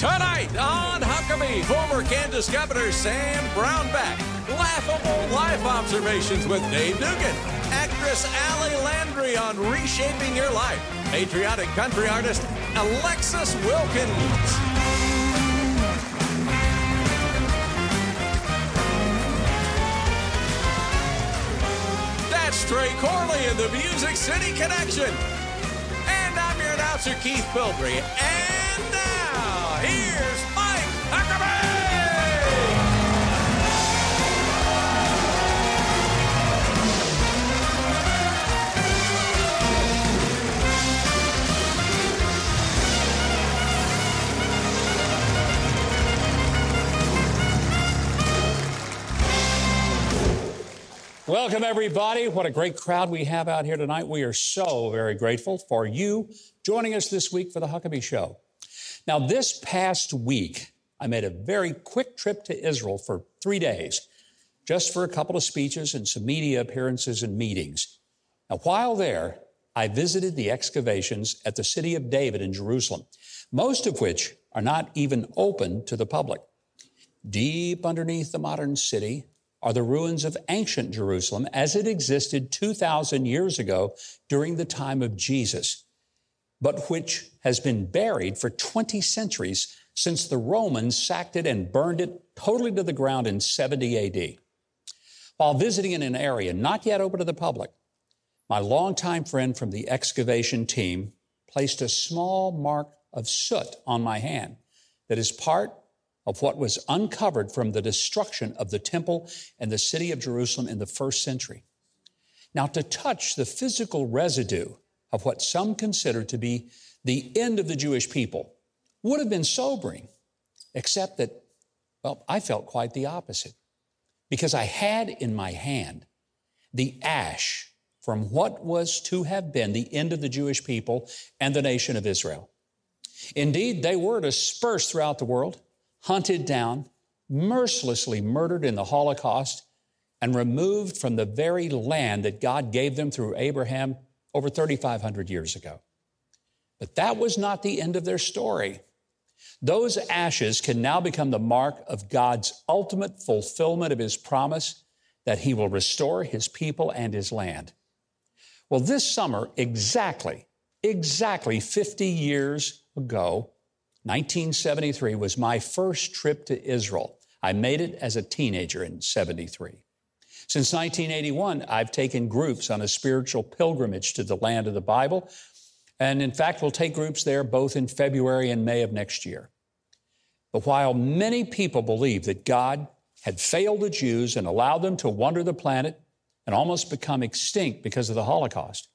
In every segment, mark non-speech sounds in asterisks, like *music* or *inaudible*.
Tonight on Huckabee, former Kansas Governor Sam Brownback. Laughable life observations with Dave Dugan. Actress Ali Landry on reshaping your life. Patriotic country artist Alexis Wilkins. That's Trey Corley in the Music City Connection. And I'm your announcer, Keith Bilbrey. And here's Mike! Welcome, everybody. What a great crowd we have out here tonight. We are so very grateful for you joining us this week for the Huckabee Show. Now, this past week, I made a very quick trip to Israel for three days, just for a couple of speeches and some media appearances and meetings. Now, while there, I visited the excavations at the city of David in Jerusalem, most of which are not even open to the public. Deep underneath the modern city, are the ruins of ancient Jerusalem as it existed 2,000 years ago during the time of Jesus, but which has been buried for 20 centuries since the Romans sacked it and burned it totally to the ground in 70 AD. While visiting in an area not yet open to the public, my longtime friend from the excavation team placed a small mark of soot on my hand that is part of what was uncovered from the destruction of the temple and the city of Jerusalem in the first century. Now, to touch the physical residue of what some consider to be the end of the Jewish people would have been sobering, except that, well, I felt quite the opposite. Because I had in my hand the ash from what was to have been the end of the Jewish people and the nation of Israel. Indeed, they were dispersed throughout the world hunted down, mercilessly murdered in the Holocaust, and removed from the very land that God gave them through Abraham over 3,500 years ago. But that was not the end of their story. Those ashes can now become the mark of God's ultimate fulfillment of His promise that He will restore His people and His land. Well, this summer, exactly, exactly 50 years ago, 1973 was my first trip to Israel. I made it as a teenager in 73. Since 1981, I've taken groups on a spiritual pilgrimage to the land of the Bible. And in fact, we'll take groups there both in February and May of next year. But while many people believe that God had failed the Jews and allowed them to wander the planet and almost become extinct because of the Holocaust,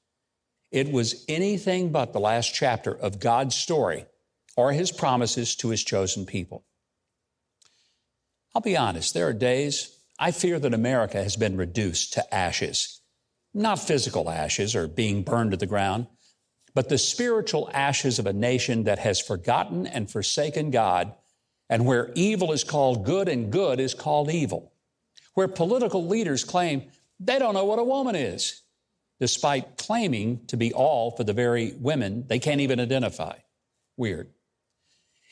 it was anything but the last chapter of God's story or his promises to his chosen people. I'll be honest, there are days I fear that America has been reduced to ashes. Not physical ashes or being burned to the ground, but the spiritual ashes of a nation that has forgotten and forsaken God, and where evil is called good and good is called evil. Where political leaders claim they don't know what a woman is, despite claiming to be all for the very women they can't even identify. Weird.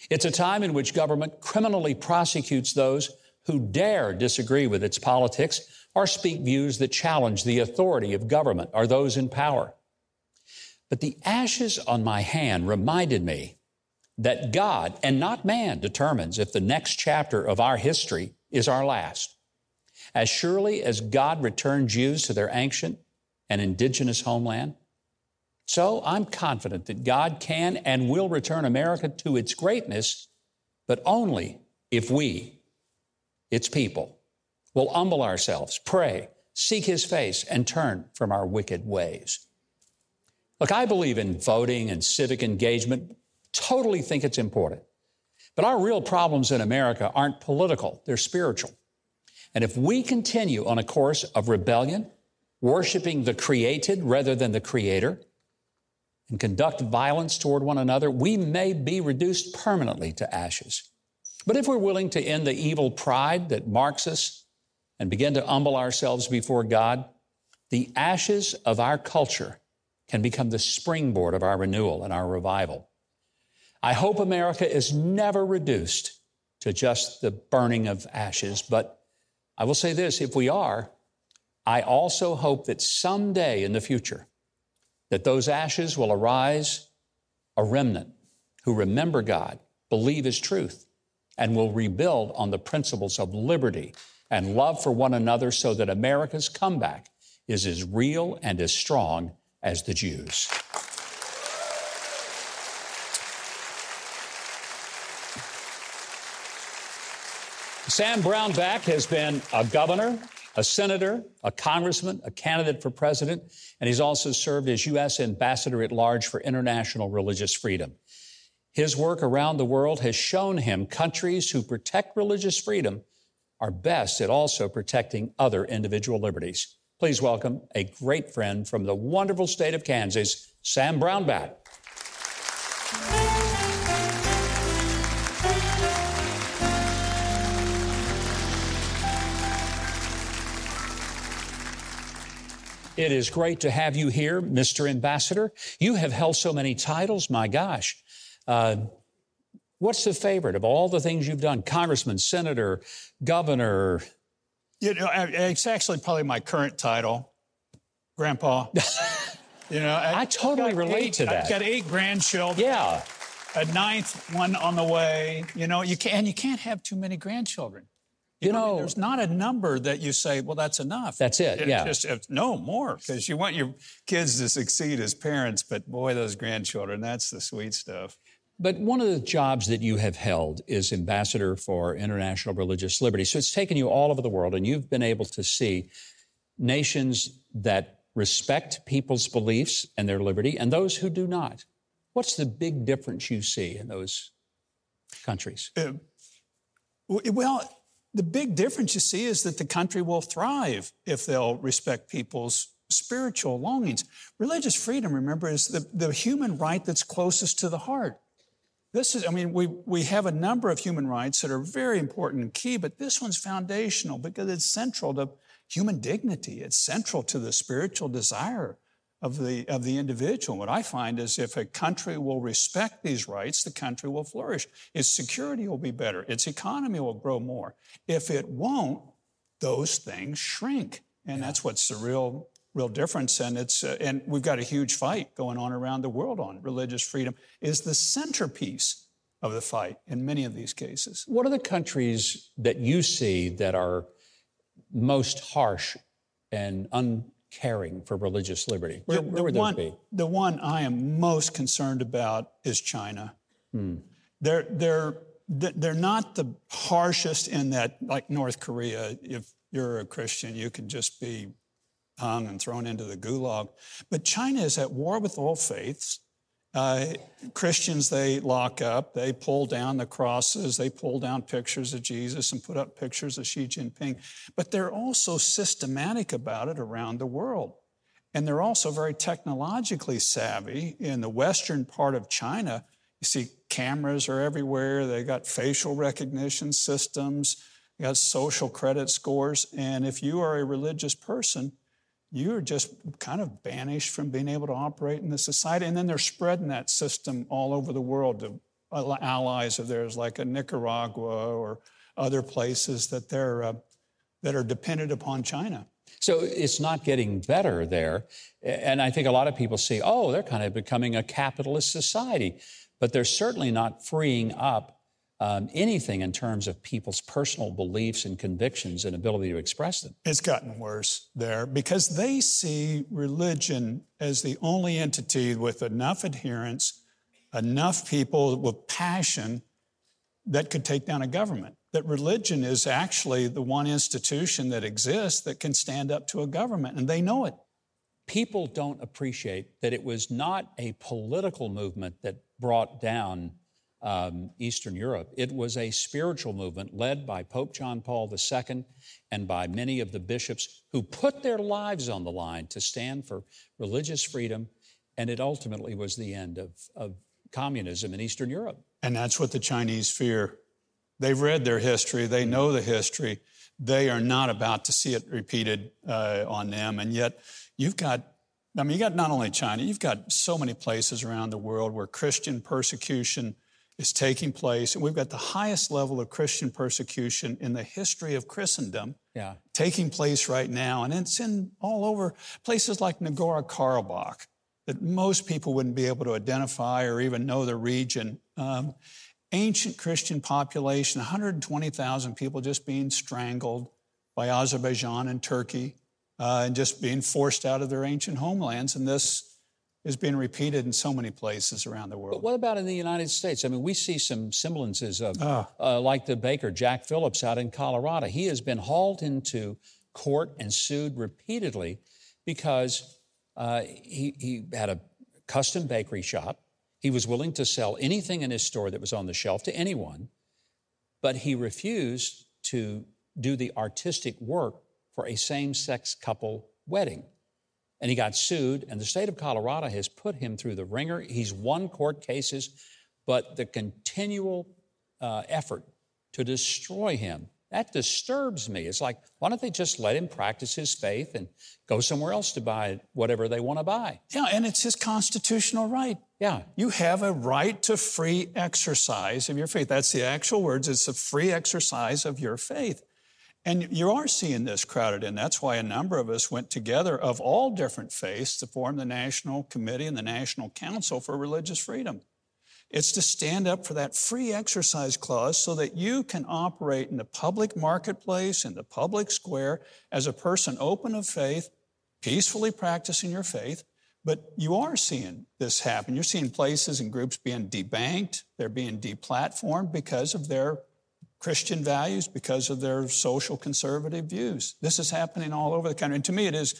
It's a time in which government criminally prosecutes those who dare disagree with its politics or speak views that challenge the authority of government or those in power. But the ashes on my hand reminded me that God and not man determines if the next chapter of our history is our last. As surely as God returned Jews to their ancient and indigenous homeland, so I'm confident that God can and will return America to its greatness, but only if we, its people, will humble ourselves, pray, seek His face, and turn from our wicked ways. Look, I believe in voting and civic engagement, totally think it's important. But our real problems in America aren't political, they're spiritual. And if we continue on a course of rebellion, worshiping the created rather than the creator, and conduct violence toward one another, we may be reduced permanently to ashes. But if we're willing to end the evil pride that marks us and begin to humble ourselves before God, the ashes of our culture can become the springboard of our renewal and our revival. I hope America is never reduced to just the burning of ashes, but I will say this if we are, I also hope that someday in the future, that those ashes will arise a remnant who remember God, believe His truth, and will rebuild on the principles of liberty and love for one another so that America's comeback is as real and as strong as the Jews. Sam Brownback has been a governor, a senator, a congressman, a candidate for president, and he's also served as U.S. ambassador at large for international religious freedom. His work around the world has shown him countries who protect religious freedom are best at also protecting other individual liberties. Please welcome a great friend from the wonderful state of Kansas, Sam Brownback. It is great to have you here, Mr. Ambassador. You have held so many titles, my gosh. Uh, what's the favorite of all the things you've done? Congressman, senator, governor. You know, it's actually probably my current title, Grandpa. *laughs* you know, I, I totally relate eight, to that. I've got eight grandchildren. Yeah. A ninth one on the way. You know, you can and you can't have too many grandchildren. You, you know, know, there's not a number that you say, well, that's enough. That's it. it yeah. Just no more, because you want your kids to succeed as parents. But boy, those grandchildren, that's the sweet stuff. But one of the jobs that you have held is ambassador for international religious liberty. So it's taken you all over the world, and you've been able to see nations that respect people's beliefs and their liberty, and those who do not. What's the big difference you see in those countries? Uh, well, the big difference you see is that the country will thrive if they'll respect people's spiritual longings. Religious freedom, remember, is the, the human right that's closest to the heart. This is, I mean, we, we have a number of human rights that are very important and key, but this one's foundational because it's central to human dignity. It's central to the spiritual desire of the, of the individual. What I find is if a country will respect these rights, the country will flourish. Its security will be better. Its economy will grow more. If it won't, those things shrink. And yeah. that's what's the real, real difference. And it's, uh, and we've got a huge fight going on around the world on religious freedom is the centerpiece of the fight in many of these cases. What are the countries that you see that are most harsh and uncaring for religious liberty? Where, the, where would one, those be? The one I am most concerned about is China. Hmm. They're, they're, they're not the harshest in that, like North Korea, if you're a Christian, you can just be hung and thrown into the gulag. But China is at war with all faiths. Uh, Christians they lock up, they pull down the crosses, they pull down pictures of Jesus and put up pictures of Xi Jinping. But they're also systematic about it around the world. And they're also very technologically savvy. In the western part of China, you see cameras are everywhere, they got facial recognition systems, they got social credit scores. And if you are a religious person, you're just kind of banished from being able to operate in the society. And then they're spreading that system all over the world to allies of theirs, like a Nicaragua or other places that they're uh, that are dependent upon China. So it's not getting better there. And I think a lot of people see, oh, they're kind of becoming a capitalist society. But they're certainly not freeing up um, anything in terms of people's personal beliefs and convictions and ability to express them. It's gotten worse there because they see religion as the only entity with enough adherents, enough people with passion that could take down a government. That religion is actually the one institution that exists that can stand up to a government, and they know it. People don't appreciate that it was not a political movement that brought down um, Eastern Europe. It was a spiritual movement led by Pope John Paul II and by many of the bishops who put their lives on the line to stand for religious freedom. And it ultimately was the end of, of communism in Eastern Europe. And that's what the Chinese fear. They've read their history, they know the history. They are not about to see it repeated uh, on them. And yet, you've got I mean, you got not only China, you've got so many places around the world where Christian persecution is taking place, and we've got the highest level of Christian persecution in the history of Christendom Yeah. taking place right now. And it's in all over places like Nagorno Karabakh that most people wouldn't be able to identify or even know the region. Um, ancient Christian population, 120,000 people just being strangled by Azerbaijan and Turkey uh, and just being forced out of their ancient homelands. And this is being repeated in so many places around the world. But what about in the United States? I mean, we see some semblances of, uh, like the baker, Jack Phillips, out in Colorado. He has been hauled into court and sued repeatedly because uh, he, he had a custom bakery shop. He was willing to sell anything in his store that was on the shelf to anyone, but he refused to do the artistic work for a same sex couple wedding and he got sued, and the state of Colorado has put him through the wringer. He's won court cases, but the continual uh, effort to destroy him, that disturbs me. It's like, why don't they just let him practice his faith and go somewhere else to buy whatever they want to buy? Yeah, and it's his constitutional right. Yeah. You have a right to free exercise of your faith. That's the actual words. It's a free exercise of your faith. And you are seeing this crowded in. That's why a number of us went together of all different faiths to form the National Committee and the National Council for Religious Freedom. It's to stand up for that free exercise clause so that you can operate in the public marketplace, in the public square, as a person open of faith, peacefully practicing your faith. But you are seeing this happen. You're seeing places and groups being debanked, they're being deplatformed because of their Christian values because of their social conservative views. This is happening all over the country. And to me, it is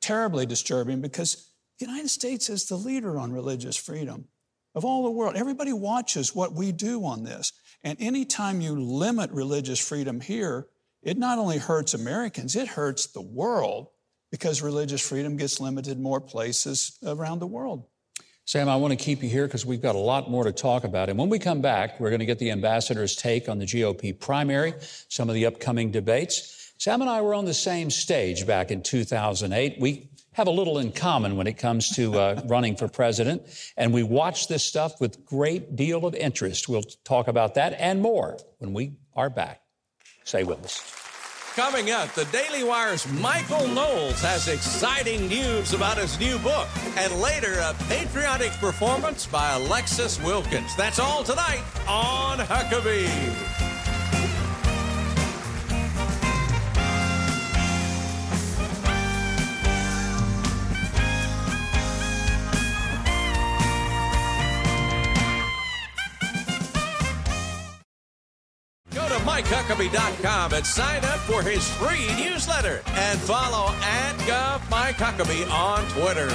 terribly disturbing because the United States is the leader on religious freedom of all the world. Everybody watches what we do on this. And anytime you limit religious freedom here, it not only hurts Americans, it hurts the world because religious freedom gets limited more places around the world. Sam, I want to keep you here because we've got a lot more to talk about. And when we come back, we're going to get the ambassador's take on the GOP primary, some of the upcoming debates. Sam and I were on the same stage back in 2008. We have a little in common when it comes to uh, *laughs* running for president, and we watch this stuff with great deal of interest. We'll talk about that and more when we are back. Stay with us. Coming up, the Daily Wire's Michael Knowles has exciting news about his new book. And later, a patriotic performance by Alexis Wilkins. That's all tonight on Huckabee. MikeHuckabee.com and sign up for his free newsletter and follow at Gov Mike Huckabee on Twitter.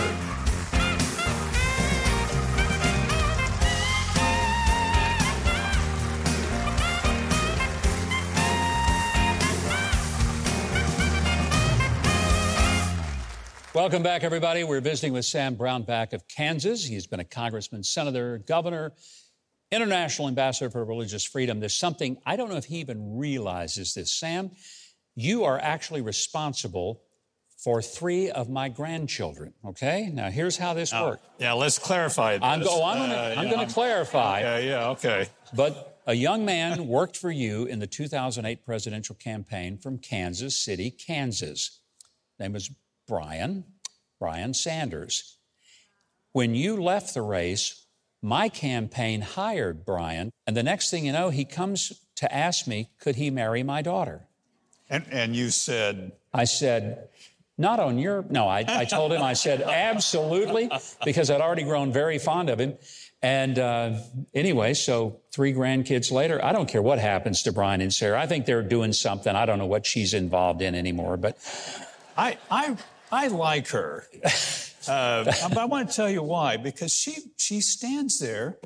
Welcome back, everybody. We're visiting with Sam Brownback of Kansas. He's been a congressman, senator, governor, international ambassador for religious freedom. There's something, I don't know if he even realizes this. Sam, you are actually responsible for three of my grandchildren, okay? Now, here's how this works. Yeah, let's clarify this. I'm, go, I'm gonna, Uh, I'm yeah, gonna clarify. Yeah, yeah, okay. But a young man worked for you in the 2008 presidential campaign from Kansas City, Kansas. name was Brian, Brian Sanders. When you left the race, my campaign hired Brian, and the next thing you know, he comes to ask me, could he marry my daughter? And, and you said, I said, not on your, no, I, I told him, I said, absolutely, because I'd already grown very fond of him. And uh, anyway, so three grandkids later, I don't care what happens to Brian and Sarah. I think they're doing something. I don't know what she's involved in anymore, but I, I, I like her. Uh, *laughs* but I want to tell you why. Because she, she stands there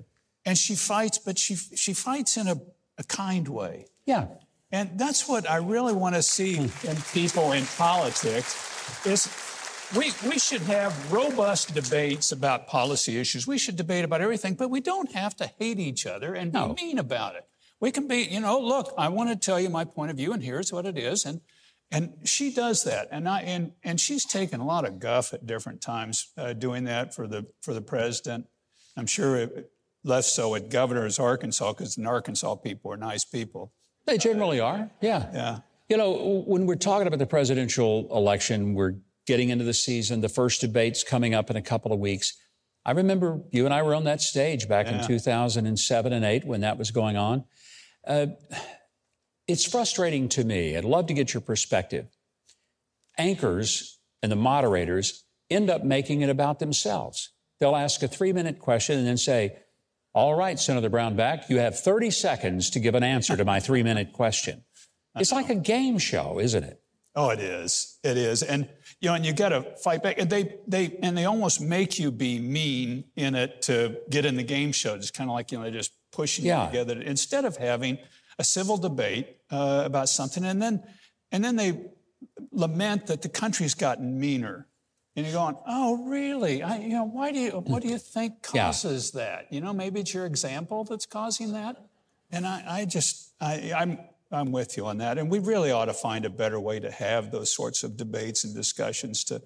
and she fights, but she, she fights in a, a kind way. yeah. And that's what I really want to see in people in politics is we, we should have robust debates about policy issues. We should debate about everything, but we don't have to hate each other and be mean about it. We can be, you know, look, I want to tell you my point of view, and here's what it is. And and she does that, and I and and she's taken a lot of guff at different times uh, doing that for the for the president. I'm sure it, less so at Governor's Arkansas because Arkansas people are nice people. They generally are, yeah. Yeah. You know, when we're talking about the presidential election, we're getting into the season. The first debate's coming up in a couple of weeks. I remember you and I were on that stage back Yeah. in 2007 and 8 when that was going on. Uh, it's frustrating to me. I'd love to get your perspective. Anchors and the moderators end up making it about themselves. They'll ask a three minute question and then say, All right, Senator Brownback, you have 30 seconds to give an answer to my three minute question. It's like a game show, isn't it? Oh, it is. It is. And you know, and you got to fight back. And they they and they almost make you be mean in it to get in the game show. It's kind of like you know, they're just pushing Yeah. you together instead of having a civil debate uh, about something, and then and then they lament that the country's gotten meaner. And you're going, oh, really? I, you know, why do you? What do you think *laughs* Yeah. causes that? You know, maybe it's your example that's causing that. And I, I just, I, I'm, I'm with you on that. And we really ought to find a better way to have those sorts of debates and discussions to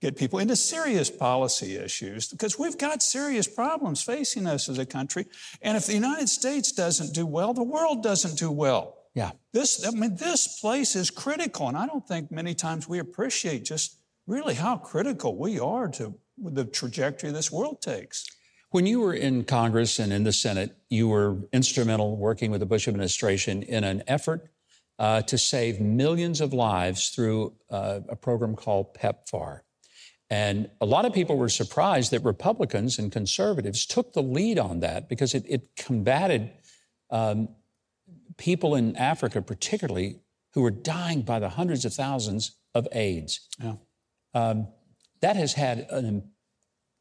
get people into serious policy issues because we've got serious problems facing us as a country. And if the United States doesn't do well, the world doesn't do well. Yeah. This, I mean, this place is critical, and I don't think many times we appreciate just really how critical we are to the trajectory this world takes. When you were in Congress and in the Senate, you were instrumental working with the Bush administration in an effort uh, to save millions of lives through uh, a program called PEPFAR. And a lot of people were surprised that Republicans and conservatives took the lead on that because it, it combated um, people in Africa, particularly, who were dying by the hundreds of thousands of AIDS. Yeah. Um, that has had an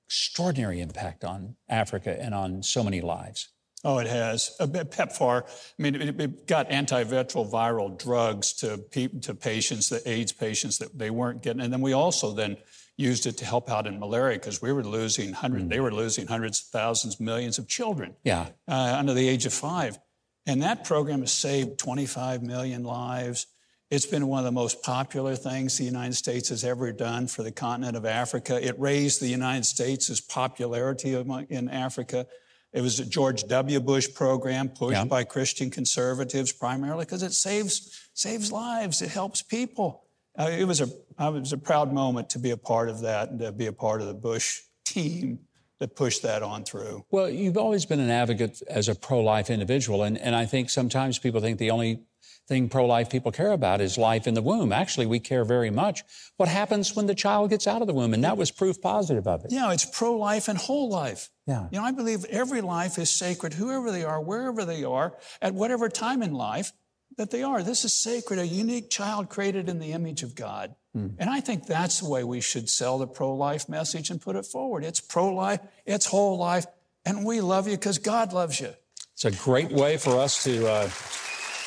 extraordinary impact on Africa and on so many lives. Oh, it has. PEPFAR, I mean, it, it got antiretroviral drugs to, pe- to patients, the AIDS patients that they weren't getting. And then we also then used it to help out in malaria because we were losing hundreds, they were losing hundreds of thousands, millions of children Yeah. uh, under the age of five. And that program has saved 25 million lives. It's been one of the most popular things the United States has ever done for the continent of Africa. It raised the United States' popularity in Africa. It was a George W. Bush program pushed Yeah. by Christian conservatives primarily because it saves, saves lives. It helps people. Uh, it, was a, it was a proud moment to be a part of that and to be a part of the Bush team that push that on through. Well, you've always been an advocate as a pro life individual. And, and I think sometimes people think the only thing pro life people care about is life in the womb. Actually, we care very much what happens when the child gets out of the womb. And that was proof positive of it. Yeah, it's pro life and whole life. Yeah. You know, I believe every life is sacred, whoever they are, wherever they are, at whatever time in life that they are. This is sacred, a unique child created in the image of God. And I think that's the way we should sell the pro life message and put it forward. It's pro life, it's whole life, and we love you because God loves you. It's a great way for us to uh,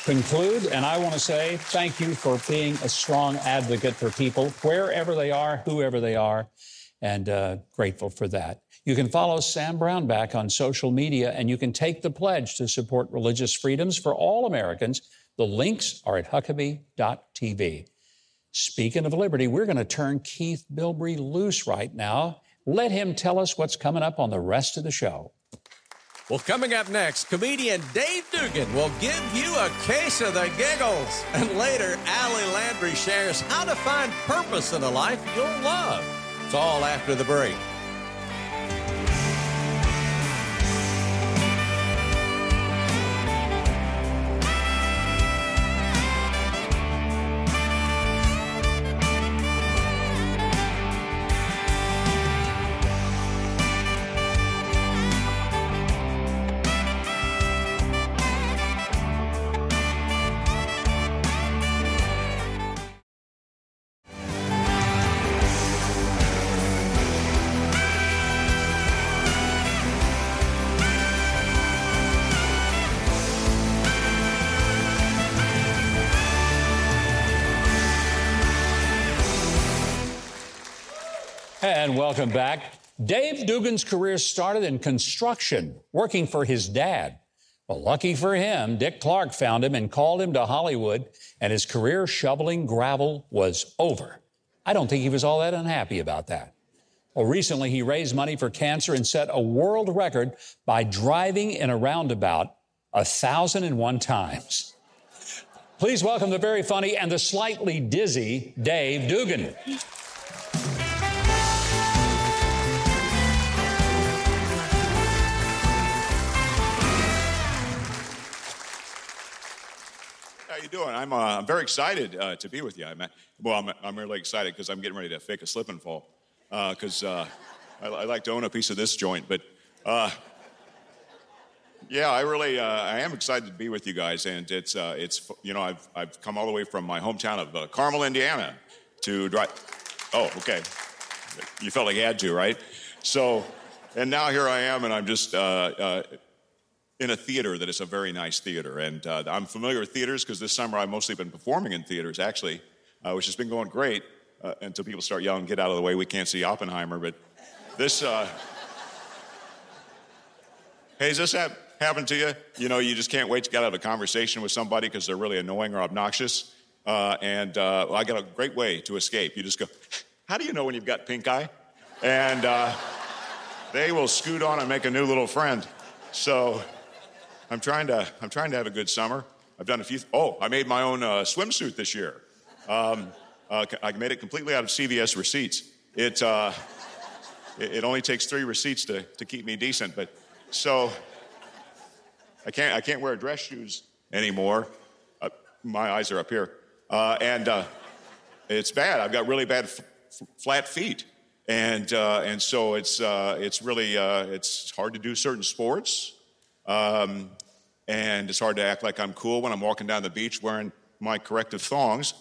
conclude. And I want to say thank you for being a strong advocate for people, wherever they are, whoever they are, and uh, grateful for that. You can follow Sam Brownback on social media, and you can take the pledge to support religious freedoms for all Americans. The links are at huckabee.tv. Speaking of liberty, we're going to turn Keith Bilbrey loose right now. Let him tell us what's coming up on the rest of the show. Well, coming up next, comedian Dave Dugan will give you a case of the giggles. *laughs* And later, Ali Landry shares how to find purpose in a life you'll love. It's all after the break. And welcome back. Dave Dugan's career started in construction, working for his dad. Well, lucky for him, Dick Clark found him and called him to Hollywood, and his career shoveling gravel was over. I don't think he was all that unhappy about that. Well, recently he raised money for cancer and set a world record by driving in a roundabout a thousand and one times. Please welcome the very funny and the slightly dizzy Dave Dugan. Doing? I'm, uh, I'm very excited uh, to be with you. I'm, well, I'm, I'm really excited because I'm getting ready to fake a slip and fall. Because uh, uh, I, I, like to own a piece of this joint, but uh, yeah, I really uh, I am excited to be with you guys, and it's it's you know I've I've come all the way from my hometown of Carmel, Indiana, to drive. Oh, okay. You felt like you had to, right? So, and now here I am, and I'm just in a theater that is a very nice theater. And uh, I'm familiar with theaters because this summer I've mostly been performing in theaters, actually, uh, which has been going great uh, until people start yelling, get out of the way, we can't see Oppenheimer. But this, uh, hey, has this ha- happened to you? You know, you just can't wait to get out of a conversation with somebody because they're really annoying or obnoxious. Uh, and uh, well, I got a great way to escape. You just go, how do you know when you've got pink eye? And they will scoot on and make a new little friend. So, I'm trying to, I'm trying to have a good summer. I've done a few, oh, I made my own uh, swimsuit this year. Um, uh, I made it completely out of CVS receipts. It, uh, it, it, only takes three receipts to, to keep me decent, but so I can't, I can't wear dress shoes anymore. Uh, my eyes are up here. Uh, and uh, it's bad. I've got really bad f- f- flat feet. And, and so it's, it's really, it's hard to do certain sports. Um, and it's hard to act like I'm cool when I'm walking down the beach wearing my corrective thongs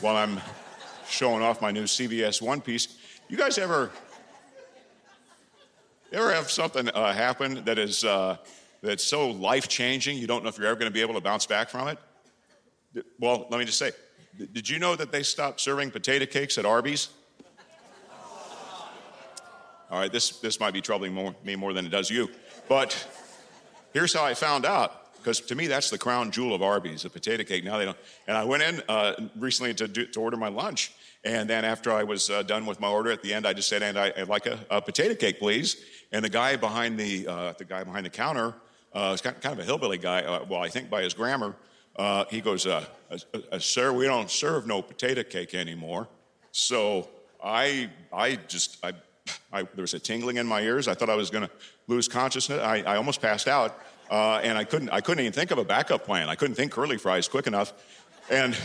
while I'm showing off my new CVS one piece. You guys ever ever have something uh, happen that is uh, that's so life changing you don't know if you're ever going to be able to bounce back from it? Well, let me just say, did you know that they stopped serving potato cakes at Arby's? All right, this this might be troubling more, me more than it does you, but Here's how I found out, because to me that's the crown jewel of Arby's, a potato cake. Now they don't. And I went in uh, recently to, do, to order my lunch, and then after I was uh, done with my order, at the end I just said, "And I, would like a, a, potato cake, please." And the guy behind the uh, the guy behind the counter, uh, kind of a hillbilly guy. Uh, well, I think by his grammar, uh, he goes, uh, "Sir, we don't serve no potato cake anymore." So I I just I I, there was a tingling in my ears. I thought I was going to lose consciousness. I, I almost passed out, uh, and I couldn't. I couldn't even think of a backup plan. I couldn't think curly fries quick enough, and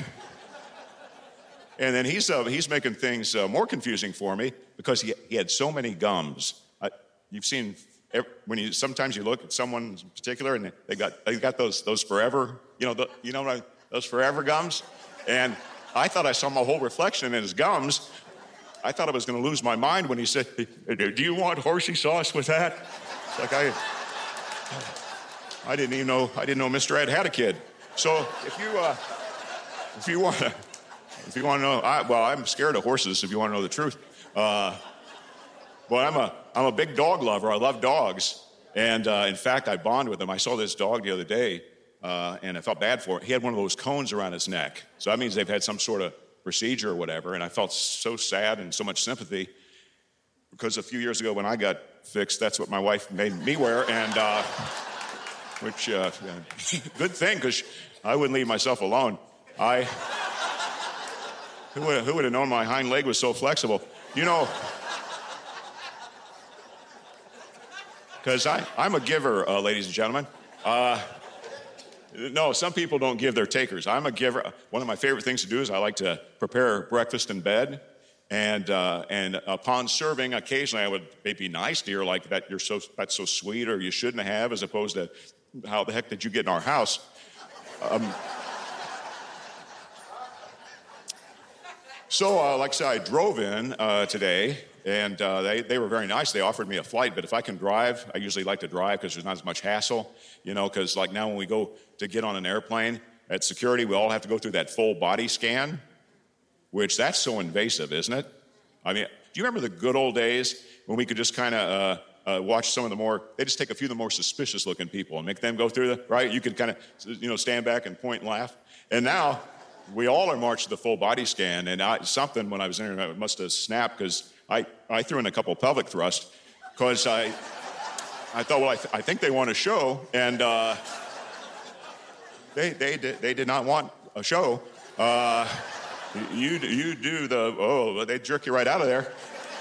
and then he's uh, he's making things uh, more confusing for me because he, he had so many gums. you've seen when you sometimes you look at someone in particular and they got they got those those forever you know the, you know those forever gums, and I thought I saw my whole reflection in his gums I thought I was going to lose my mind when he said, Do you want horsey sauce with that? It's like I, I didn't even know, I didn't know Mr. Ed had a kid. So if you, uh, if you want to, if you want to know, I, well, I'm scared of horses if you want to know the truth. Uh, but I'm a, I'm a big dog lover. I love dogs. And uh, in fact, I bond with them. I saw this dog the other day, uh, and I felt bad for it. He had one of those cones around his neck. So that means they've had some sort of procedure or whatever. And I felt so sad and so much sympathy because a few years ago when I got fixed, that's what my wife made me wear. And, uh, which, uh, *laughs* good thing because I wouldn't leave myself alone. I, who would, who would have known my hind leg was so flexible? You know, because I'm a giver, uh, ladies and gentlemen. Uh, no, some people don't give, they're takers. I'm a giver. One of my favorite things to do is I like to prepare breakfast in bed. And, uh, and upon serving, occasionally I would be nice to her, like that you're so, that's so sweet, or you shouldn't have, as opposed to how the heck did you get in our house? Um, so, uh, like I said, I drove in uh, today, and uh, they, they were very nice. They offered me a flight, but if I can drive, I usually like to drive because there's not as much hassle, you know, because like now when we go to get on an airplane at security, we all have to go through that full body scan, which that's so invasive, isn't it? I mean, do you remember the good old days when we could just kind of uh, uh, watch some of the more, they just take a few of the more suspicious looking people and make them go through the, right? You could kind of, you know, stand back and point and laugh. And now we all are marched to the full body scan. And I, something when I was in there, must have snapped because I, I threw in a couple pelvic thrusts because I, I thought, well, I, th- I think they want a show. And uh, they, they, did, they did not want a show. Uh, you, you do the, oh, they jerk you right out of there.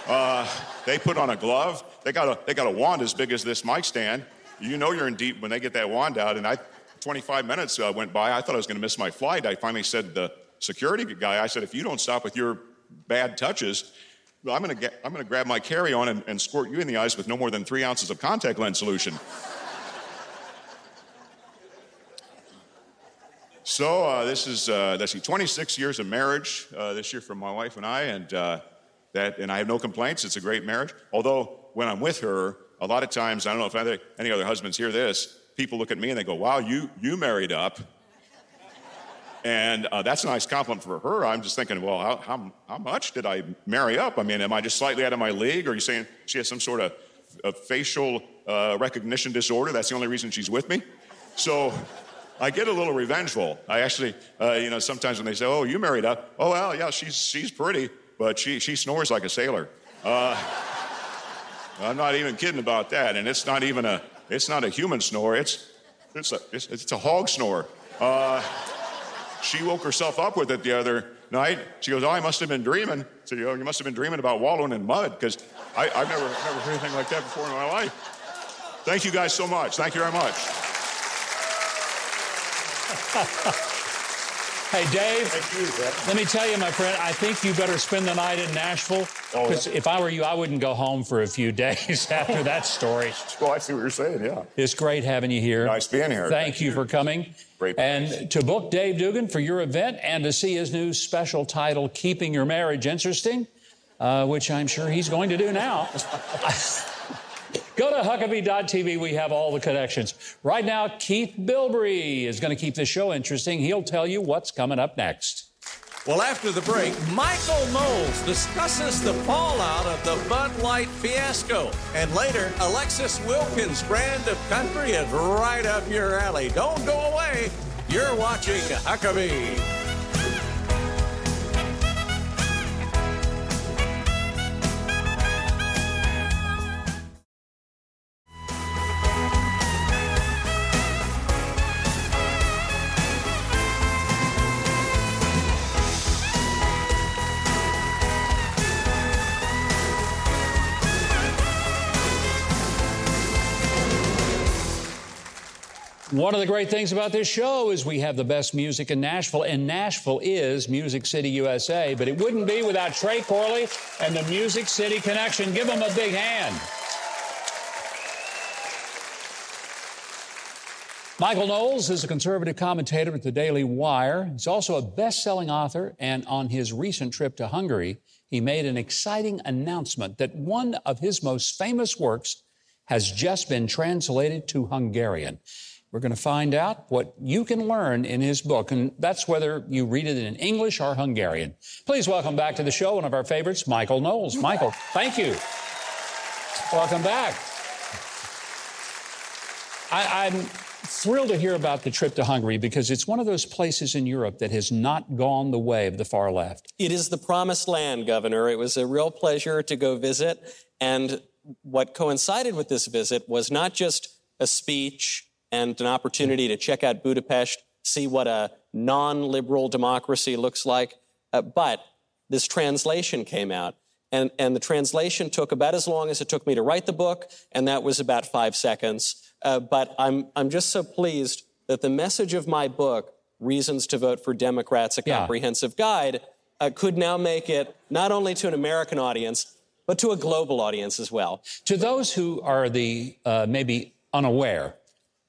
Uh, they put on a glove. They got a, they got a wand as big as this mic stand. You know you're in deep when they get that wand out. And I, 25 minutes uh, went by. I thought I was going to miss my flight. I finally said the security guy, I said, if you don't stop with your bad touches, I'm going to to grab my carry-on and, and squirt you in the eyes with no more than three ounces of contact lens solution. So uh, this is uh, let's see, 26 years of marriage uh, this year for my wife and I, and uh, that and I have no complaints. It's a great marriage. Although when I'm with her, a lot of times I don't know if any, any other husbands hear this. People look at me and they go, "Wow, you you married up." And uh, that's a nice compliment for her. I'm just thinking, well, how, how, how, much did I marry up? I mean, am I just slightly out of my league? Or are you saying she has some sort of, of facial uh, recognition disorder? That's the only reason she's with me? So I get a little revengeful. I actually, uh, you know, sometimes when they say, oh, you married up, oh, well, yeah, she's, she's pretty, but she, she snores like a sailor. Uh, I'm not even kidding about that. And it's not even a, it's not a human snore. It's, it's, a, it's, it's a hog snore. Uh, she woke herself up with it the other night. She goes, Oh, I must have been dreaming. So, you you must have been dreaming about wallowing in mud because I've never, never heard anything like that before in my life. Thank you guys so much. Thank you very much. *laughs* Hey, Dave. You, let me tell you, my friend, I think you better spend the night in Nashville. Because oh, yeah. if I were you, I wouldn't go home for a few *laughs* days after that story. well, *laughs* I see what you're saying, yeah. It's great having you here. Nice being here. Thank, Thank you, you for coming. Great. And to book Dave Dugan for your event and to see his new special title, Keeping Your Marriage Interesting, uh, which I'm sure he's going to do now. Go to Huckabee.tv. We have all the connections. Right now, Keith Bilbrey is going to keep the show interesting. He'll tell you what's coming up next. Well, after the break, Michael Knowles discusses the fallout of the Bud Light fiasco. And later, Alexis Wilkins' brand of country is right up your alley. Don't go away. You're watching Huckabee. One of the great things about this show is we have the best music in Nashville, and Nashville is Music City, USA. But it wouldn't be without Trey Corley and the Music City Connection. Give them a big hand. Michael Knowles is a conservative commentator at the Daily Wire. He's also a best selling author, and on his recent trip to Hungary, he made an exciting announcement that one of his most famous works has just been translated to Hungarian. We're going to find out what you can learn in his book, and that's whether you read it in English or Hungarian. Please welcome back to the show one of our favorites, Michael Knowles. Michael, thank you. Welcome back. I, am thrilled to hear about the trip to Hungary because it's one of those places in Europe that has not gone the way of the far left. It is the promised land, Governor. It was a real pleasure to go visit. And what coincided with this visit was not just a speech and an opportunity to check out Budapest, see what a non liberal democracy looks like. Uh, but this translation came out. And, and the translation took about as long as it took me to write the book, and that was about five seconds. Uh, but I'm, I'm just so pleased that the message of my book, Reasons to Vote for Democrats, a yeah. comprehensive guide, uh, could now make it not only to an American audience, but to a global audience as well. To those who are the uh, maybe unaware,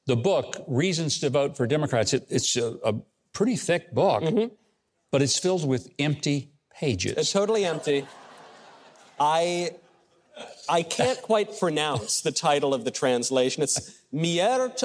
the book, Reasons to Vote for Democrats, it, it's a, a, pretty thick book, mm-hmm. but it's filled with empty pages. It's totally empty. I I can't quite pronounce the title of the translation. It's Miert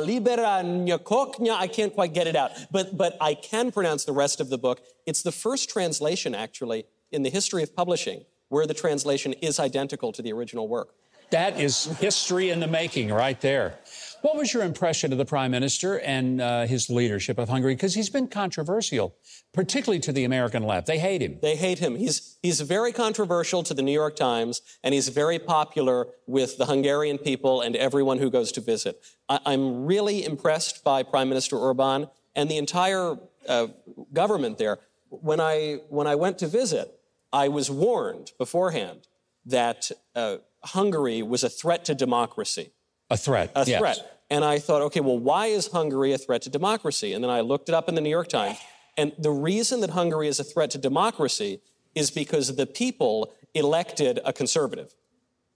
Libera Nyakoknya. I can't quite get it out, but, but I can pronounce the rest of the book. It's the first translation, actually, in the history of publishing where the translation is identical to the original work. That is history in the making right there. What was your impression of the Prime Minister and uh, his leadership of Hungary? Because he's been controversial, particularly to the American left. They hate him. They hate him. He's, he's very controversial to the New York Times, and he's very popular with the Hungarian people and everyone who goes to visit. I, I'm really impressed by Prime Minister Orban and the entire uh, government there. When I, when I went to visit, I was warned beforehand that uh, Hungary was a threat to democracy. A threat. A yes. threat. And I thought, okay, well, why is Hungary a threat to democracy? And then I looked it up in the New York Times. And the reason that Hungary is a threat to democracy is because the people elected a conservative.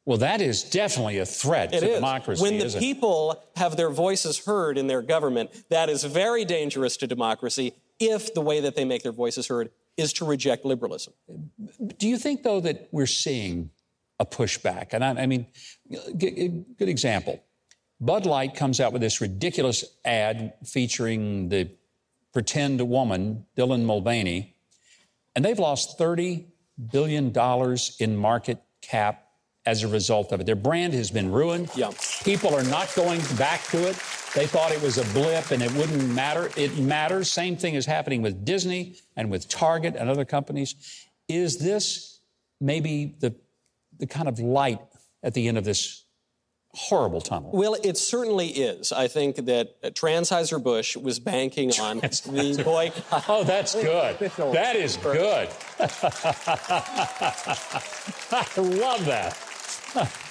Well, that is definitely a threat It to is. democracy. When the people have their voices heard in their government, that is very dangerous to democracy if the way that they make their voices heard is to reject liberalism. Do you think, though, that we're seeing a pushback? And I, I mean, g- good example. Bud Light comes out with this ridiculous ad featuring the pretend woman, Dylan Mulvaney, and they've lost $30 billion in market cap as a result of it. Their brand has been ruined. Yeah. People are not going back to it. They thought it was a blip and it wouldn't matter. It matters. Same thing is happening with Disney and with Target and other companies. Is this maybe the, the kind of light at the end of this horrible tunnel? Well, it certainly is. I think that Transheiser-Busch was banking on the boycott. *laughs* Oh, that's good. That is good. *laughs* I love that. *laughs*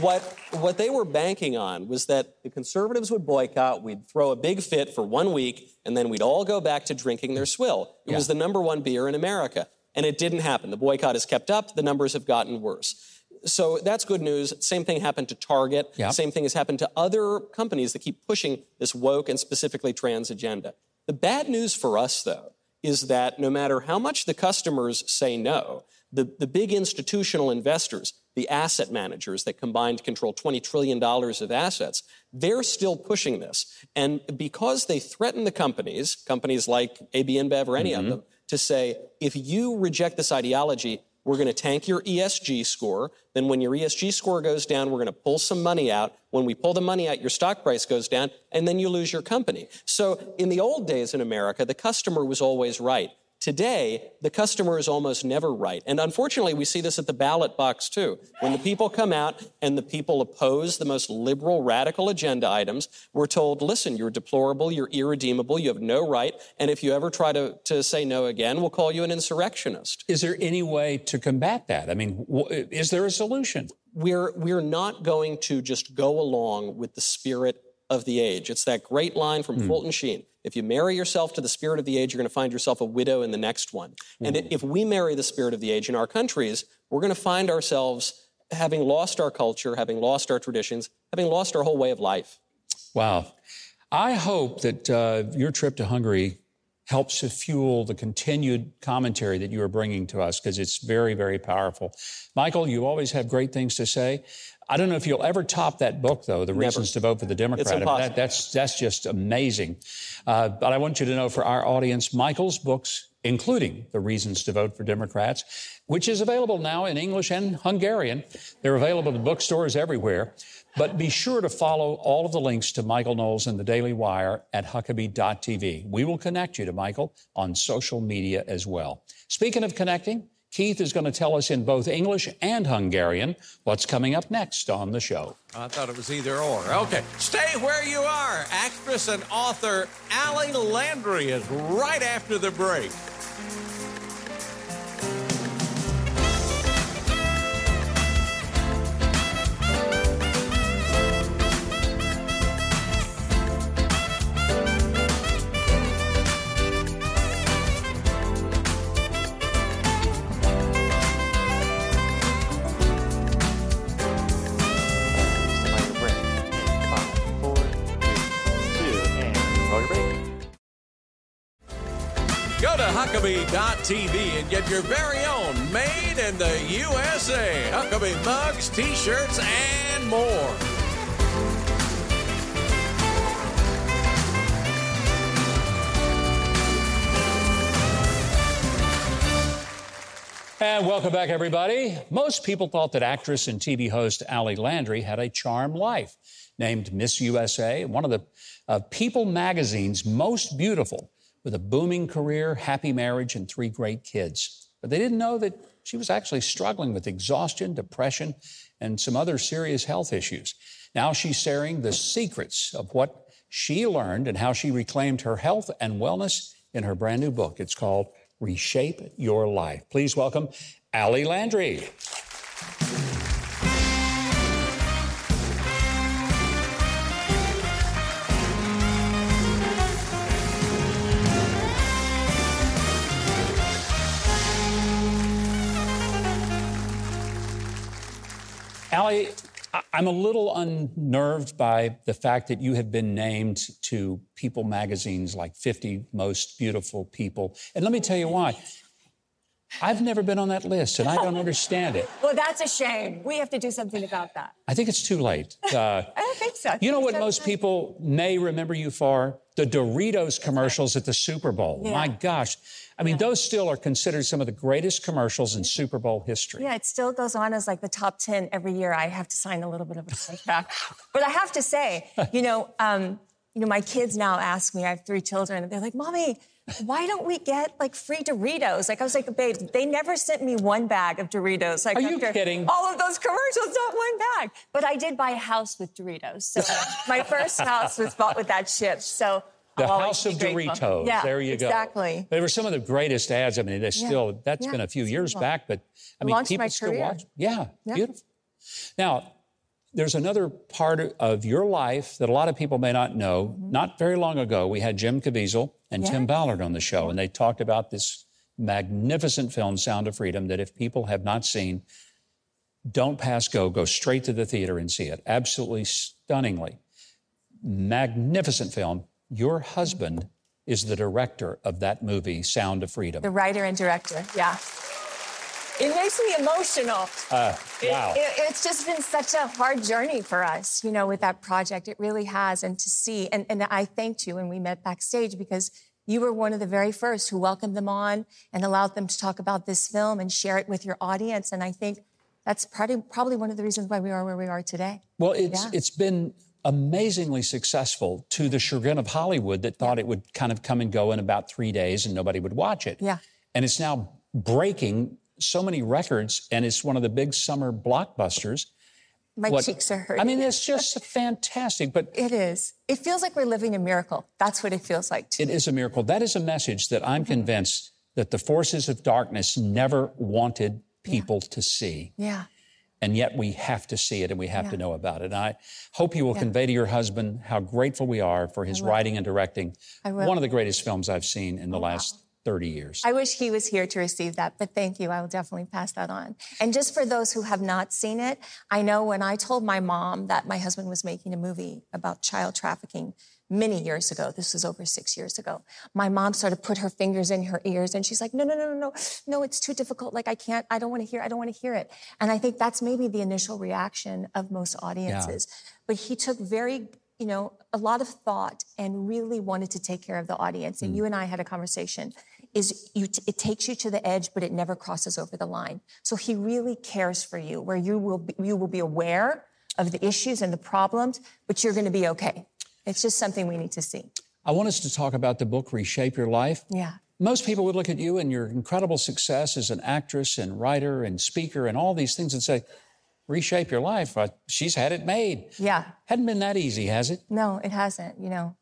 What, what they were banking on was that the conservatives would boycott, we'd throw a big fit for one week, and then we'd all go back to drinking their swill. It was the number one beer in America. And it didn't happen. The boycott has kept up, the numbers have gotten worse. So that's good news. Same thing happened to Target. Yep. Same thing has happened to other companies that keep pushing this woke and specifically trans agenda. The bad news for us, though, is that no matter how much the customers say no, the, the big institutional investors, the asset managers that combined control $20 trillion of assets, they're still pushing this. And because they threaten the companies, companies like AB InBev or any of mm-hmm. them, to say, if you reject this ideology, we're going to tank your ESG score. Then when your ESG score goes down, we're going to pull some money out. When we pull the money out, your stock price goes down and then you lose your company. So in the old days in America, the customer was always right. Today, the customer is almost never right. And unfortunately, we see this at the ballot box too. When the people come out and the people oppose the most liberal, radical agenda items, we're told, listen, you're deplorable, you're irredeemable, you have no right. And if you ever try to, to say no again, we'll call you an insurrectionist. Is there any way to combat that? I mean, is there a solution? we're we're not going to just go along with the spirit of the age. It's that great line from hmm. Fulton Sheen. If you marry yourself to the spirit of the age, you're going to find yourself a widow in the next one. And if we marry the spirit of the age in our countries, we're going to find ourselves having lost our culture, having lost our traditions, having lost our whole way of life. Wow. I hope that uh, your trip to Hungary helps to fuel the continued commentary that you are bringing to us because it's very, very powerful. Michael, you always have great things to say. I don't know if you'll ever top that book, though, The Reasons to Vote for the Democrat. I mean, that, that's, that's just amazing. Uh, but I want you to know for our audience, Michael's books, including The Reasons to Vote for Democrats, which is available now in English and Hungarian. They're available in bookstores everywhere. But be sure to follow all of the links to Michael Knowles and the Daily Wire at Huckabee.tv. We will connect you to Michael on social media as well. Speaking of connecting, Keith is going to tell us in both English and Hungarian what's coming up next on the show. I thought it was either or. Okay, stay where you are. Actress and author Ali Landry is right after the break. Huckabee.tv and get your very own made in the USA Huckabee mugs, t shirts, and more. And welcome back, everybody. Most people thought that actress and TV host Ali Landry had a charmed life. Named Miss USA, one of the uh, People magazine's most beautiful, with a booming career, happy marriage, and three great kids. But they didn't know that she was actually struggling with exhaustion, depression, and some other serious health issues. Now she's sharing the secrets of what she learned and how she reclaimed her health and wellness in her brand new book. It's called Reshape Your Life. Please welcome Ali Landry. Ali, I- I'm a little unnerved by the fact that you have been named to People magazine's like 50 most beautiful people. And let me tell you why. I've never been on that list and I don't understand it. *laughs* Well, that's a shame. We have to do something about that. I think it's too late. *laughs* Uh, I don't think so. You know what most people may remember you for? The Doritos commercials at the Super Bowl. Yeah. My gosh. I mean, those still are considered some of the greatest commercials in Super Bowl history. Yeah, it still goes on as like the top 10 every year. I have to sign a little bit of a contract. *laughs* but I have to say, you know, um, you know, my kids now ask me, I have three children, and they're like, Mommy, why don't we get like free Doritos? Like I was like, babe, they never sent me one bag of Doritos. Like Are you kidding? All of those commercials, not one bag. But I did buy a house with Doritos. So *laughs* my first house was bought with that chip. So The I'll House of. Doritos. Yeah, there you go. exactly. They were some of the greatest ads. I mean, they still, that's Yeah. been a few years beautiful. back, but I mean, Launched people my still watch. Yeah, Yeah. beautiful. Now, there's another part of your life that a lot of people may not know. Mm-hmm. Not very long ago, we had Jim Caviezel and. Yeah. Tim Ballard on the show, and they talked about this magnificent film, Sound of Freedom, that if people have not seen, don't pass go, go straight to the theater and see it. Absolutely stunningly. Magnificent film. Your husband is the director of that movie, Sound of Freedom. The writer and director, yeah. It makes me emotional. Uh, wow. it- it's just been such a hard journey for us, you know, with that project. It really has. And to see, and, and I thanked you when we met backstage because you were one of the very first who welcomed them on and allowed them to talk about this film and share it with your audience. And I think that's probably, probably one of the reasons why we are where we are today. Well, it's Yeah. it's been amazingly successful to the chagrin of Hollywood that thought it would kind of come and go in about three days and nobody would watch it. Yeah. And it's now breaking so many records and it's one of the big summer blockbusters. My What- cheeks are hurting. I mean, it's just fantastic. But it is. It feels like we're living a miracle. That's what it feels like to It is a miracle. That is a message that I'm mm-hmm. convinced that the forces of darkness never wanted people to see. Yeah. And yet we have to see it and we have Yeah. to know about it. And I hope you will convey to your husband how grateful we are for his writing and directing one of the greatest films I've seen in oh, the last 30 years. I wish he was here to receive that, but thank you. I will definitely pass that on. And just for those who have not seen it, I know when I told my mom that my husband was making a movie about child trafficking many years ago, this was over six years ago, my mom started to put her fingers in her ears and she's like, no, no, no, no, no, no, it's too difficult. Like, I can't, I don't want to hear, I don't want to hear it. And I think that's maybe the initial reaction of most audiences. Yeah. But he took very you know, a lot of thought and really wanted to take care of the audience. And hmm. you and I had a conversation. Is you t- it takes you to the edge, but it never crosses over the line. So he really cares for you, where you will be, you will be aware of the issues and the problems, but you're going to be okay. It's just something we need to see. I want us to talk about the book Reshape Your Life. Yeah. Most people would look at you and your incredible success as an actress and writer and speaker and all these things and say, reshape your life. Uh, She's had it made. Yeah. Hadn't been that easy, has it? No, it hasn't. You know,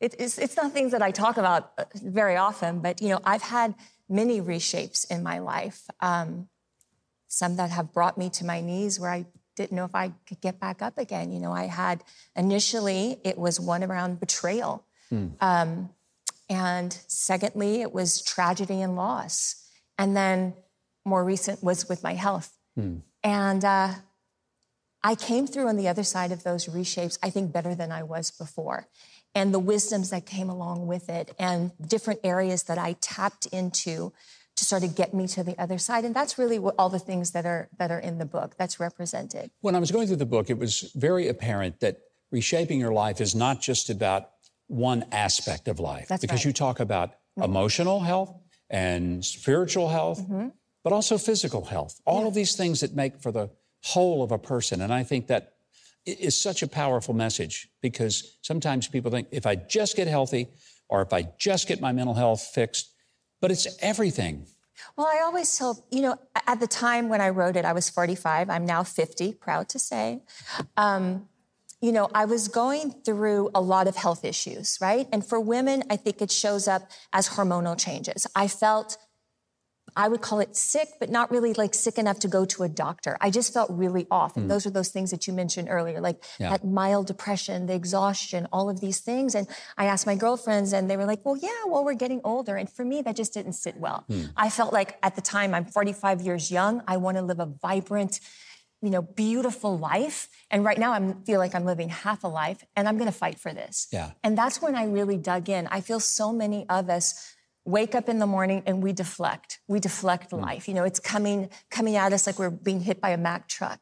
it, it's, it's not things that I talk about uh, very often, but, you know, I've had many reshapes in my life. Um, some that have brought me to my knees where I didn't know if I could get back up again. You know, I had initially, it was one around betrayal. Um, and secondly, it was tragedy and loss. And then more recent was with my health. And uh, I came through on the other side of those reshapes, I think, better than I was before. And the wisdoms that came along with it, and different areas that I tapped into to sort of get me to the other side. And that's really what all the things that are that are in the book that's represented. When I was going through the book, it was very apparent that reshaping your life is not just about one aspect of life. That's because right. you talk about mm-hmm. emotional health and spiritual health, mm-hmm. but also physical health. All of these things that make for the whole of a person. And I think that i- such a powerful message because sometimes people think if I just get healthy or if I just get my mental health fixed, but it's everything. Well, I always tell, you know, at the time when I wrote it, I was 45. I'm now 50, proud to say. Um, you know, I was going through a lot of health issues, right? And for women, I think it shows up as hormonal changes. I felt, I would call it sick, but not really like sick enough to go to a doctor. I just felt really off. And hmm. those are those things that you mentioned earlier, like Yeah. that mild depression, the exhaustion, all of these things. And I asked my girlfriends, and they were like, well, yeah, well, we're getting older. And for me, that just didn't sit well. Hmm. I felt like at the time, I'm 45 years young. I want to live a vibrant, you know, beautiful life. And right now, I feel like I'm living half a life, and I'm going to fight for this. Yeah. And that's when I really dug in. I feel so many of us wake up in the morning and we deflect. We deflect hmm. life. You know, it's coming coming at us like we're being hit by a Mack truck.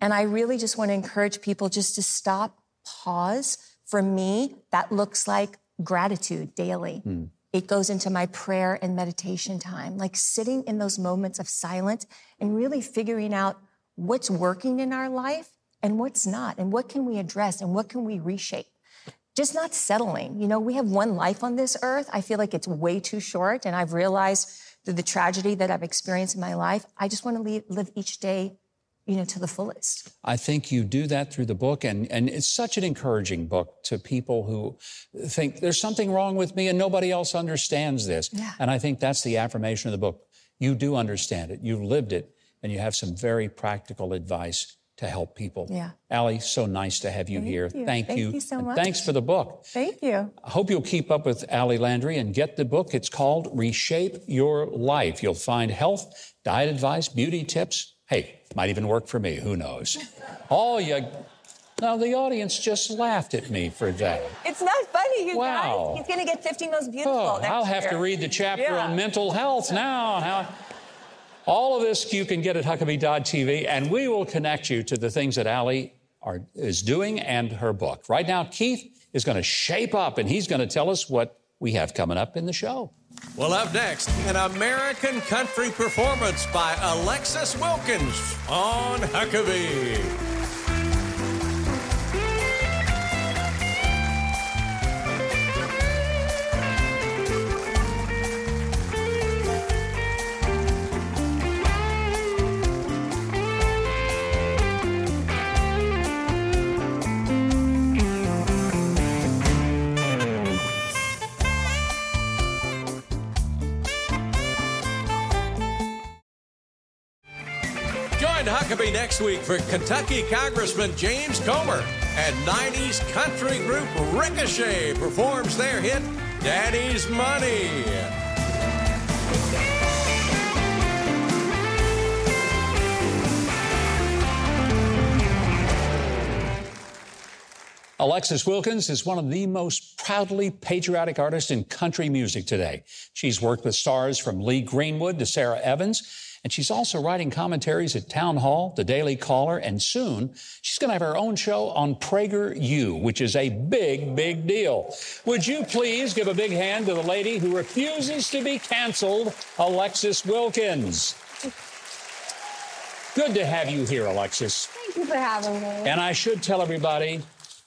And I really just want to encourage people just to stop, pause. For me, that looks like gratitude daily. Hmm. It goes into my prayer and meditation time, like sitting in those moments of silence and really figuring out what's working in our life and what's not, and what can we address and what can we reshape just not settling. You know, we have one life on this earth. I feel like it's way too short. And I've realized through the tragedy that I've experienced in my life, I just want to live, live each day, you know, to the fullest. I think you do that through the book, and, and it's such an encouraging book to people who think there's something wrong with me and nobody else understands this. Yeah. And I think that's the affirmation of the book. You do understand it, you've lived it, and you have some very practical advice to help people. Yeah. Ali, so nice to have you here. you. Thank, Thank you. you so And much. Thanks for the book. Thank you. I hope you'll keep up with Ali Landry and get the book. It's called Reshape Your Life. You'll find health, diet advice, beauty tips. Hey, might even work for me. Who knows? *laughs* All you. Now, the audience just laughed at me for that. It's not funny, you Wow. guys. He's going to get 50 Most Beautiful Oh, I'll have to read the chapter Yeah. on mental health now. How, all of this you can get at Huckabee.tv, and we will connect you to the things that Ali are, is doing and her book. Right now, Keith is going to shape up, and he's going to tell us what we have coming up in the show. Well, up next, an American country performance by Alexis Wilkins on Huckabee. Week for Kentucky Congressman James Comer and 90s country group Ricochet performs their hit Daddy's Money. Alexis Wilkins is one of the most proudly patriotic artists in country music today. She's worked with stars from Lee Greenwood to Sara Evans, and she's also writing commentaries at Town Hall, The Daily Caller, and soon she's going to have her own show on Prager U, which is a big, big deal. Would you please give a big hand to the lady who refuses to be canceled, Alexis Wilkins? Good to have you here, Alexis. Thank you for having me. And I should tell everybody,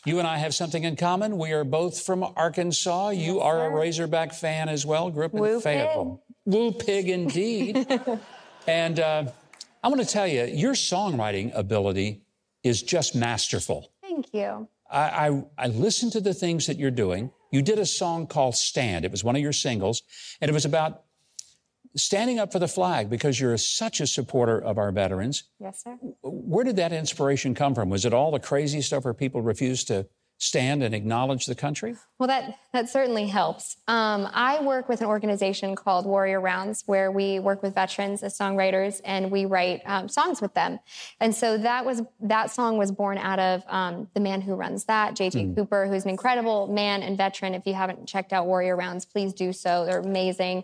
you and I have something in common. We are both from Arkansas. you are a Razorback fan as well. Grew up in Woo Fayetteville. Woo pig indeed. *laughs* and uh, I want to tell you, your songwriting ability is just masterful. Thank you. I, I, I listened to the things that you're doing. You did a song called Stand. It was one of your singles, and it was about standing up for the flag because you're such a supporter of our veterans. Yes, sir. Where did that inspiration come from? Was it all the crazy stuff where people refused to stand and acknowledge the country? Well, that that certainly helps. Um, I work with an organization called Warrior Rounds, where we work with veterans as songwriters, and we write um, songs with them. And so that was that song was born out of um, the man who runs that, JT Cooper, who's an incredible man and veteran. If you haven't checked out Warrior Rounds, please do so. They're amazing.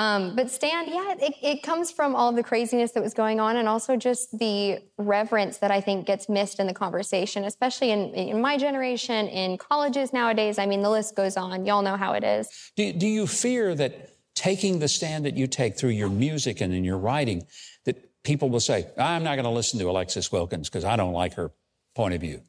Um, but Stand, yeah, it, it comes from all the craziness that was going on and also just the reverence that I think gets missed in the conversation, especially in, in my generation, in colleges nowadays. I mean, the list goes on. Y'all know how it is. Do, do you fear that taking the stand that you take through your music and in your writing that people will say, I'm not going to listen to Alexis Wilkins because I don't like her point of view?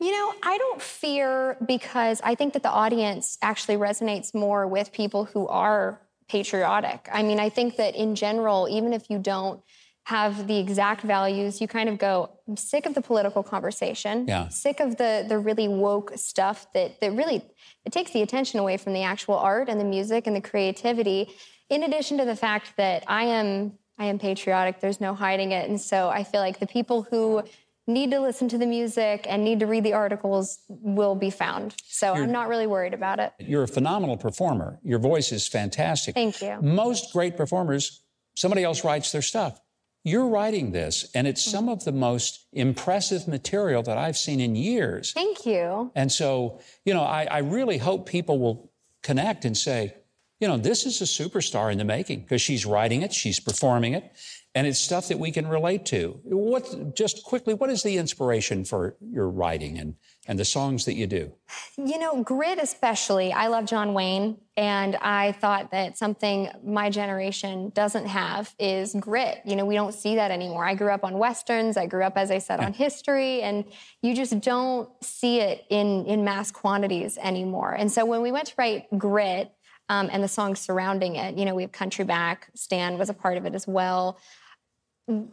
You know, I don't fear because I think that the audience actually resonates more with people who are patriotic. I mean, I think that in general, even if you don't have the exact values, you kind of go, I'm sick of the political conversation, Yeah. sick of the the really woke stuff that that really it takes the attention away from the actual art and the music and the creativity. In addition to the fact that I am I am patriotic, there's no hiding it. And so I feel like the people who need to listen to the music and need to read the articles will be found. So I'm not really worried about it. You're a phenomenal performer. Your voice is fantastic. Thank you. Most great performers, somebody else writes their stuff. You're writing this, and it's mm-hmm. some of the most impressive material that I've seen in years. Thank you. And so, you know, I, I really hope people will connect and say, you know, this is a superstar in the making because she's writing it, she's performing it, and it's stuff that we can relate to. What, just quickly, what is the inspiration for your writing and, and the songs that you do? You know, grit especially. I love John Wayne, and I thought that something my generation doesn't have is grit. You know, we don't see that anymore. I grew up on westerns. I grew up, as I said, on history, and you just don't see it in in mass quantities anymore. And so when we went to write grit um, and the songs surrounding it, you know, we have Country Back. Stand was a part of it as well.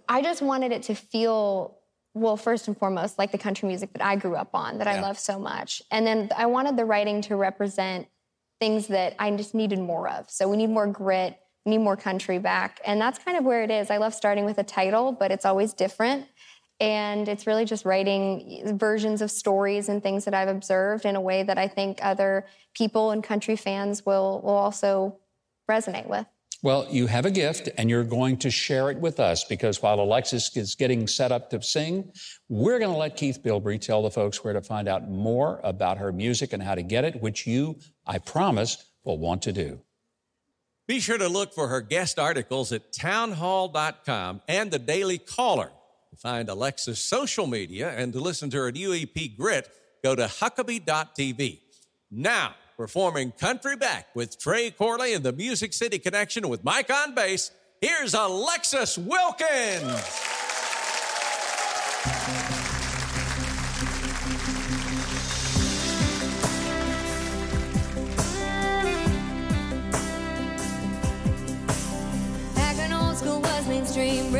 I just wanted it to feel well, first and foremost, like the country music that I grew up on, that I love so much. And then I wanted the writing to represent things that I just needed more of. So we need more grit, we need more country back. And that's kind of where it is. I love starting with a title, but it's always different. And it's really just writing versions of stories and things that I've observed in a way that I think other people and country fans will, will also resonate with. Well, you have a gift and you're going to share it with us because while Alexis is getting set up to sing, we're going to let Keith Bilbrey tell the folks where to find out more about her music and how to get it, which you, I promise, will want to do. Be sure to look for her guest articles at townhall.com and the Daily Caller. To find Alexis' social media and to listen to her at UEP Grit, go to Huckabee.tv. Now, performing Country Back with Trey Corley and the Music City Connection with Mike on bass, here's Alexis Wilkins. Mainstream,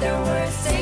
things for